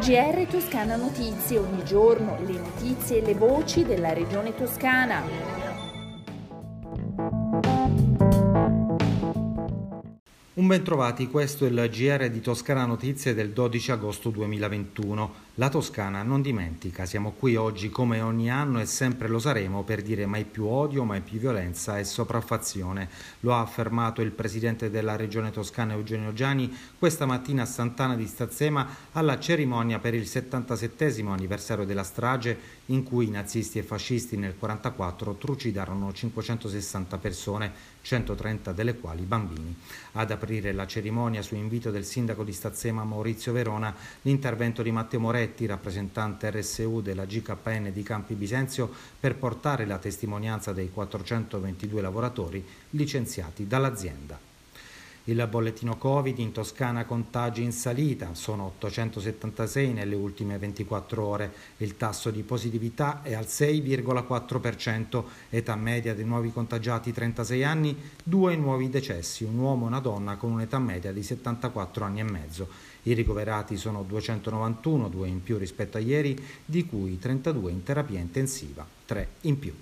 GR Toscana Notizie, ogni giorno le notizie e le voci della regione toscana. Un ben trovati, questo è il GR di Toscana Notizie del 12 agosto 2021. La Toscana non dimentica, siamo qui oggi come ogni anno e sempre lo saremo per dire mai più odio, mai più violenza e sopraffazione. Lo ha affermato il presidente della regione toscana Eugenio Giani questa mattina a Sant'Anna di Stazzema alla cerimonia per il 77 anniversario della strage in cui i nazisti e fascisti nel 1944 trucidarono 560 persone, 130 delle quali bambini. Ad aprire la cerimonia su invito del sindaco di Stazzema Maurizio Verona l'intervento di Matteo Moretti Moretti, rappresentante RSU della GKN di Campi Bisenzio, per portare la testimonianza dei 422 lavoratori licenziati dall'azienda. Il bollettino Covid in Toscana contagi in salita, sono 876 nelle ultime 24 ore, il tasso di positività è al 6,4%, età media dei nuovi contagiati 36 anni, due nuovi decessi, un uomo e una donna con un'età media di 74 anni e mezzo. I ricoverati sono 291, due in più rispetto a ieri, di cui 32 in terapia intensiva, 3 in più.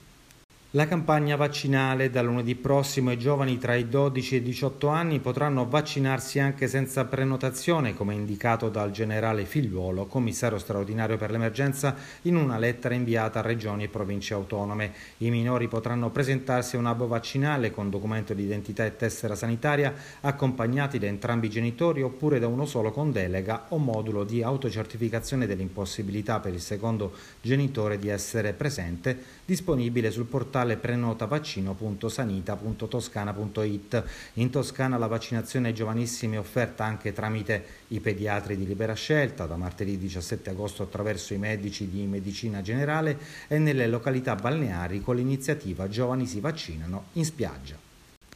La campagna vaccinale da lunedì prossimo i giovani tra i 12 e i 18 anni potranno vaccinarsi anche senza prenotazione, come indicato dal generale Figliuolo, commissario straordinario per l'emergenza, in una lettera inviata a regioni e province autonome. I minori potranno presentarsi a un abo vaccinale con documento di identità e tessera sanitaria, accompagnati da entrambi i genitori oppure da uno solo con delega o modulo di autocertificazione dell'impossibilità per il secondo genitore di essere presente, disponibile sul portale portale prenotavaccino.sanita.toscana.it. In Toscana la vaccinazione ai giovanissimi è offerta anche tramite i pediatri di libera scelta da martedì 17 agosto attraverso i medici di medicina generale e nelle località balneari con l'iniziativa Giovani si vaccinano in spiaggia.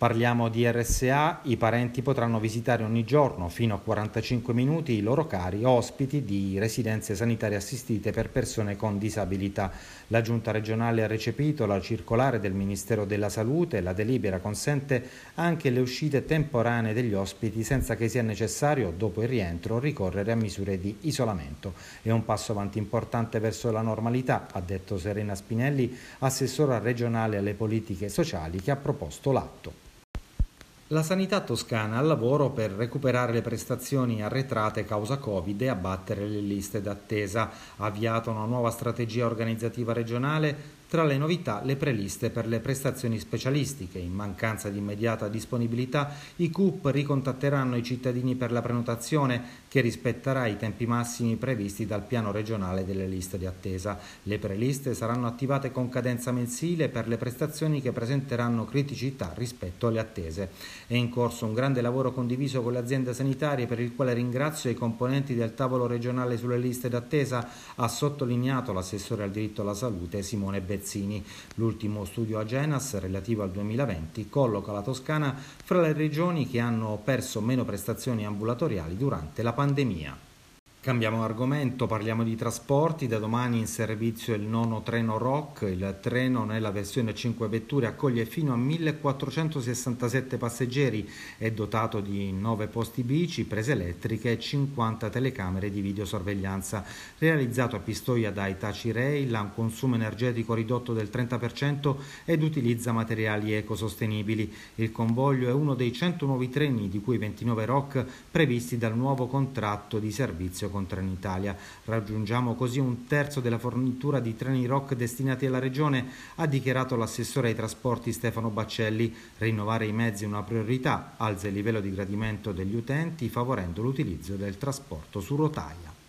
Parliamo di RSA, i parenti potranno visitare ogni giorno fino a 45 minuti i loro cari ospiti di residenze sanitarie assistite per persone con disabilità. La Giunta regionale ha recepito la circolare del Ministero della Salute e la delibera consente anche le uscite temporanee degli ospiti senza che sia necessario, dopo il rientro, ricorrere a misure di isolamento. È un passo avanti importante verso la normalità, ha detto Serena Spinelli, assessora regionale alle politiche sociali che ha proposto l'atto. La sanità toscana al lavoro per recuperare le prestazioni arretrate causa Covid e abbattere le liste d'attesa. Ha avviato una nuova strategia organizzativa regionale tra le novità le preliste per le prestazioni specialistiche. In mancanza di immediata disponibilità, i CUP ricontatteranno i cittadini per la prenotazione che rispetterà i tempi massimi previsti dal piano regionale delle liste di attesa. Le preliste saranno attivate con cadenza mensile per le prestazioni che presenteranno criticità rispetto alle attese. È in corso un grande lavoro condiviso con le aziende sanitarie per il quale ringrazio i componenti del tavolo regionale sulle liste d'attesa, ha sottolineato l'assessore al diritto alla salute Simone Bezzini. Pezzini. L'ultimo studio Agenas, relativo al 2020, colloca la Toscana fra le regioni che hanno perso meno prestazioni ambulatoriali durante la pandemia. Cambiamo argomento, parliamo di trasporti. Da domani in servizio il nono treno ROC. Il treno nella versione 5 vetture accoglie fino a 1467 passeggeri. È dotato di 9 posti bici, prese elettriche e 50 telecamere di videosorveglianza. Realizzato a Pistoia da Itaci Rail, ha un consumo energetico ridotto del 30% ed utilizza materiali ecosostenibili. Il convoglio è uno dei 100 nuovi treni, di cui 29 ROC, previsti dal nuovo contratto di servizio con Trenitalia. Raggiungiamo così un terzo della fornitura di treni ROC destinati alla Regione, ha dichiarato l'assessore ai trasporti Stefano Baccelli. Rinnovare i mezzi è una priorità, alza il livello di gradimento degli utenti favorendo l'utilizzo del trasporto su rotaia.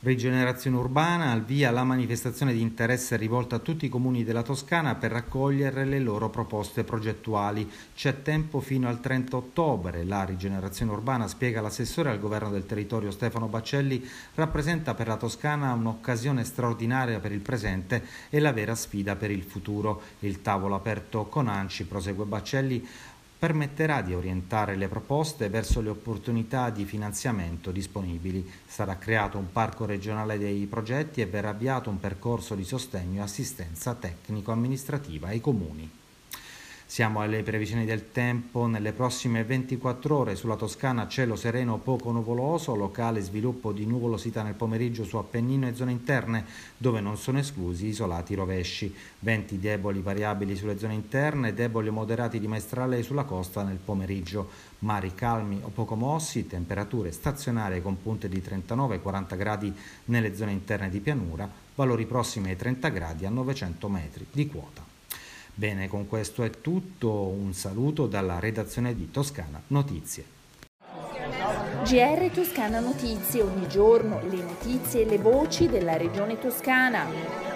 Rigenerazione urbana al via la manifestazione di interesse rivolta a tutti i comuni della Toscana per raccogliere le loro proposte progettuali. C'è tempo fino al 30 ottobre. La rigenerazione urbana, spiega l'assessore al governo del territorio Stefano Baccelli, rappresenta per la Toscana un'occasione straordinaria per il presente e la vera sfida per il futuro. Il tavolo aperto con Anci, prosegue Baccelli, permetterà di orientare le proposte verso le opportunità di finanziamento disponibili. Sarà creato un parco regionale dei progetti e verrà avviato un percorso di sostegno e assistenza tecnico-amministrativa ai comuni. Siamo alle previsioni del tempo. Nelle prossime 24 ore sulla Toscana cielo sereno poco nuvoloso, locale sviluppo di nuvolosità nel pomeriggio su Appennino e zone interne, dove non sono esclusi isolati rovesci. Venti deboli variabili sulle zone interne, deboli o moderati di maestrale sulla costa nel pomeriggio. Mari calmi o poco mossi, temperature stazionarie con punte di 39-40 gradi nelle zone interne di pianura, valori prossimi ai 30 gradi a 900 metri di quota. Bene, con questo è tutto. Un saluto dalla redazione di Toscana Notizie. GR Toscana Notizie, ogni giorno le notizie e le voci della regione toscana.